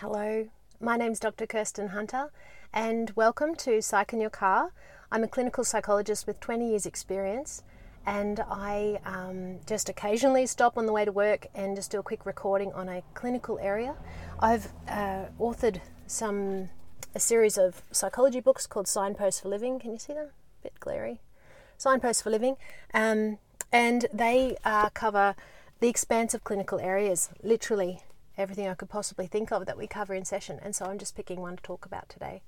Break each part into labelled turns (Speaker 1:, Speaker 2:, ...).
Speaker 1: Hello, my name's Dr. Kirsten Hunter, and welcome to Psych in Your Car. I'm a clinical psychologist with 20 years' experience, and I um, just occasionally stop on the way to work and just do a quick recording on a clinical area. I've uh, authored some a series of psychology books called Signposts for Living. Can you see them? A bit glary. Signposts for Living, um, and they uh, cover the expanse of clinical areas, literally everything I could possibly think of that we cover in session. And so I'm just picking one to talk about today.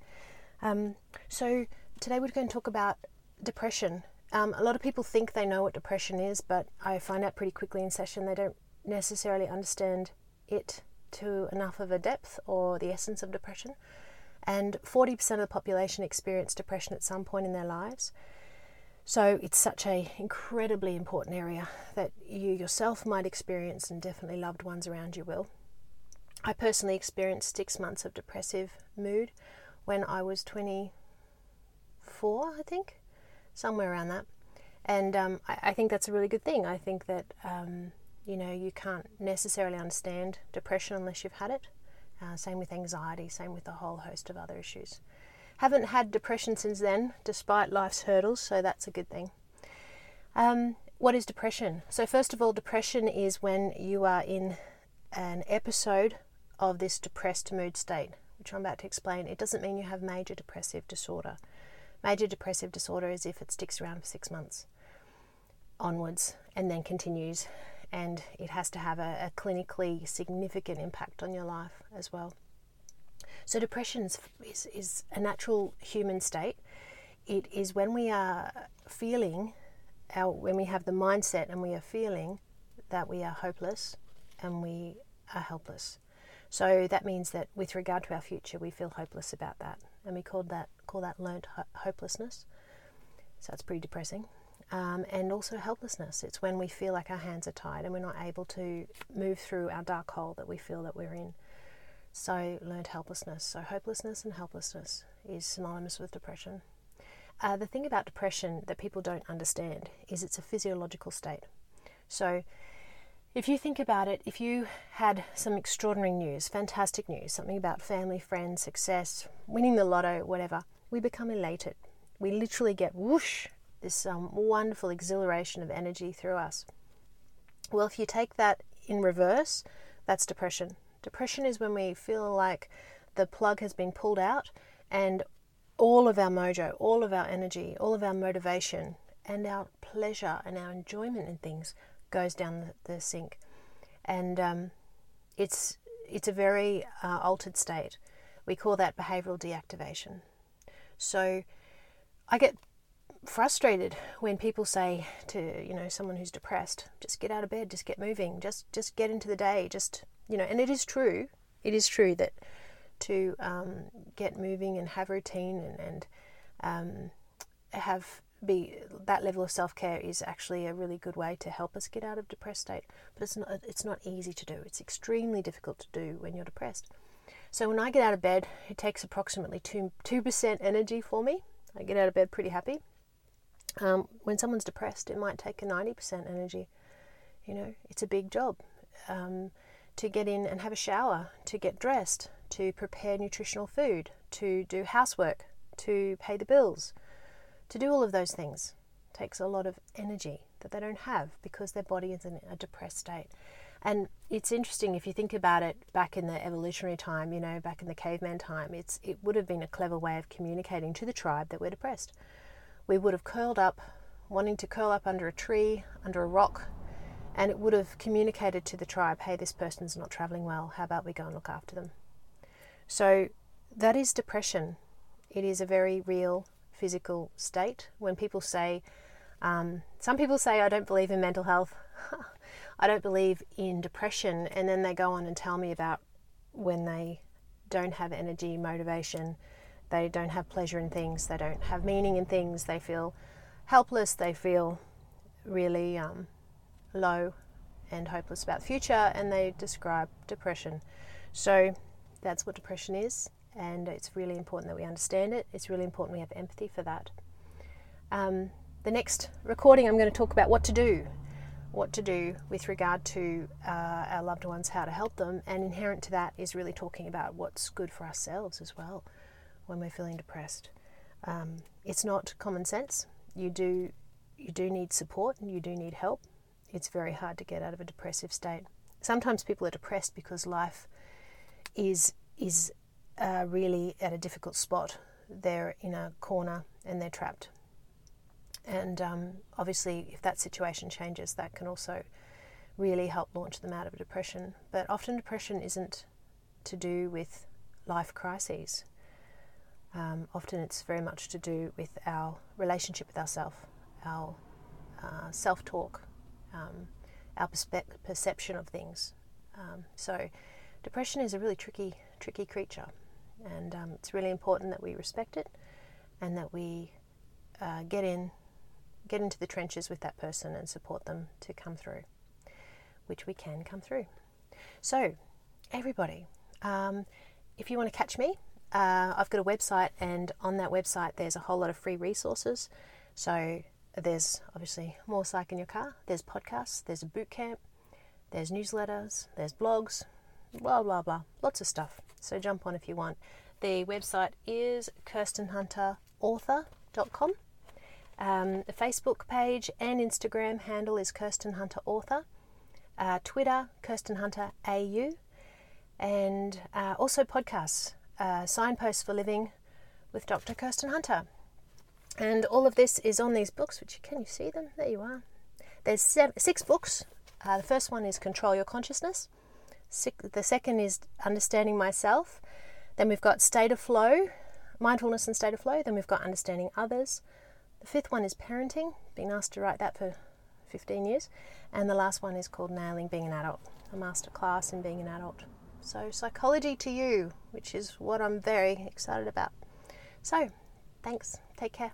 Speaker 1: Um, so today we're going to talk about depression. Um, a lot of people think they know what depression is, but I find out pretty quickly in session they don't necessarily understand it to enough of a depth or the essence of depression. And 40% of the population experience depression at some point in their lives. So it's such a incredibly important area that you yourself might experience and definitely loved ones around you will. I personally experienced six months of depressive mood when I was 24, I think, somewhere around that. And um, I, I, think that's a really good thing. I think that, um, you know, you can't necessarily understand depression unless you've had it. Uh, same with anxiety, same with a whole host of other issues. Haven't had depression since then, despite life's hurdles, so that's a good thing. Um, what is depression? So, first of all, depression is when you are in an episode of this depressed mood state, which I'm about to explain, it doesn't mean you have major depressive disorder. Major depressive disorder is if it sticks around for six months onwards and then continues, and it has to have a, a clinically significant impact on your life as well. So, depression is, is a natural human state. It is when we are feeling, our, when we have the mindset and we are feeling that we are hopeless and we are helpless. So that means that with regard to our future, we feel hopeless about that, and we call that call that learned ho- hopelessness. So that's pretty depressing. Um, and also helplessness. It's when we feel like our hands are tied and we're not able to move through our dark hole that we feel that we're in. So learned helplessness. So hopelessness and helplessness is synonymous with depression. Uh, the thing about depression that people don't understand is it's a physiological state. So if you think about it, if you had some extraordinary news, fantastic news, something about family, friends, success, winning the lotto, whatever, we become elated. We literally get whoosh, this um, wonderful exhilaration of energy through us. Well, if you take that in reverse, that's depression. Depression is when we feel like the plug has been pulled out and all of our mojo, all of our energy, all of our motivation, and our pleasure and our enjoyment in things goes down the, sink, and um, it's it's a very uh, altered state. We call that behavioral deactivation. So I get frustrated when people say to you know someone who's depressed, just get out of bed, just get moving, just just get into the day, just you know. And it is true, it is true that to um, get moving and have routine and, and um, have be that level of self care is actually a really good way to help us get out of depressed state. But it's not it's not easy to do. It's extremely difficult to do when you're depressed. So when I get out of bed, it takes approximately two two percent energy for me. I get out of bed pretty happy. Um, when someone's depressed, it might take a ninety percent energy. You know, it's a big job um, to get in and have a shower, to get dressed, to prepare nutritional food, to do housework, to pay the bills to do all of those things takes a lot of energy that they don't have because their body is in a depressed state. And it's interesting if you think about it back in the evolutionary time, you know, back in the caveman time, it's it would have been a clever way of communicating to the tribe that we're depressed. We would have curled up, wanting to curl up under a tree, under a rock, and it would have communicated to the tribe, hey, this person's not traveling well, how about we go and look after them? So that is depression. It is a very real physical state. When people say, um, some people say, I don't believe in mental health, I don't believe in depression, and then they go on and tell me about when they don't have energy, motivation, they don't have pleasure in things, they don't have meaning in things, they feel helpless, they feel really um, low and hopeless about the future, and they describe depression. So that's what depression is and it's really important that we understand it. It's really important we have empathy for that. Um, the next recording, I'm going to talk about what to do what to do with regard to uh, our loved ones, how to help them, and inherent to that is really talking about what's good for ourselves as well when we're feeling depressed. Um, it's not common sense. You do you do need support and you do need help. It's very hard to get out of a depressive state. Sometimes people are depressed because life is is really at a difficult spot. They're in a corner and they're trapped. And um, obviously, if that situation changes, that can also really help launch them out of depression. But often, depression isn't to do with life crises. Um, often, it's very much to do with our relationship with ourselves, our uh, self talk, um, our perspe- perception of things. Um, so, depression is a really tricky, tricky creature, and um, it's really important that we respect it and that we uh, get in get into the trenches with that person and support them to come through, which we can come through. So, everybody, um, if you want to catch me, uh, I've got a website, and on that website, there's a whole lot of free resources. So, there's obviously more psych in your car, there's podcasts, there's a boot camp, there's newsletters, there's blogs, blah blah blah, lots of stuff. So, jump on if you want. The website is kirstenhunterauthor.com. Um, the Facebook page and Instagram handle is Kirsten Hunter Author. Uh, Twitter, Kirsten Hunter AU. And uh, also podcasts, uh, Signposts for Living with Dr. Kirsten Hunter. And all of this is on these books, which can you see them? There you are. There's seven, six books. Uh, the first one is Control Your Consciousness. The second is Understanding Myself. Then we've got State of Flow, Mindfulness and State of Flow. Then we've got Understanding Others. The fifth one is parenting, been asked to write that for 15 years. And the last one is called Nailing Being an Adult, a master class in being an adult. So, psychology to you, which is what I'm very excited about. So, thanks. Take care.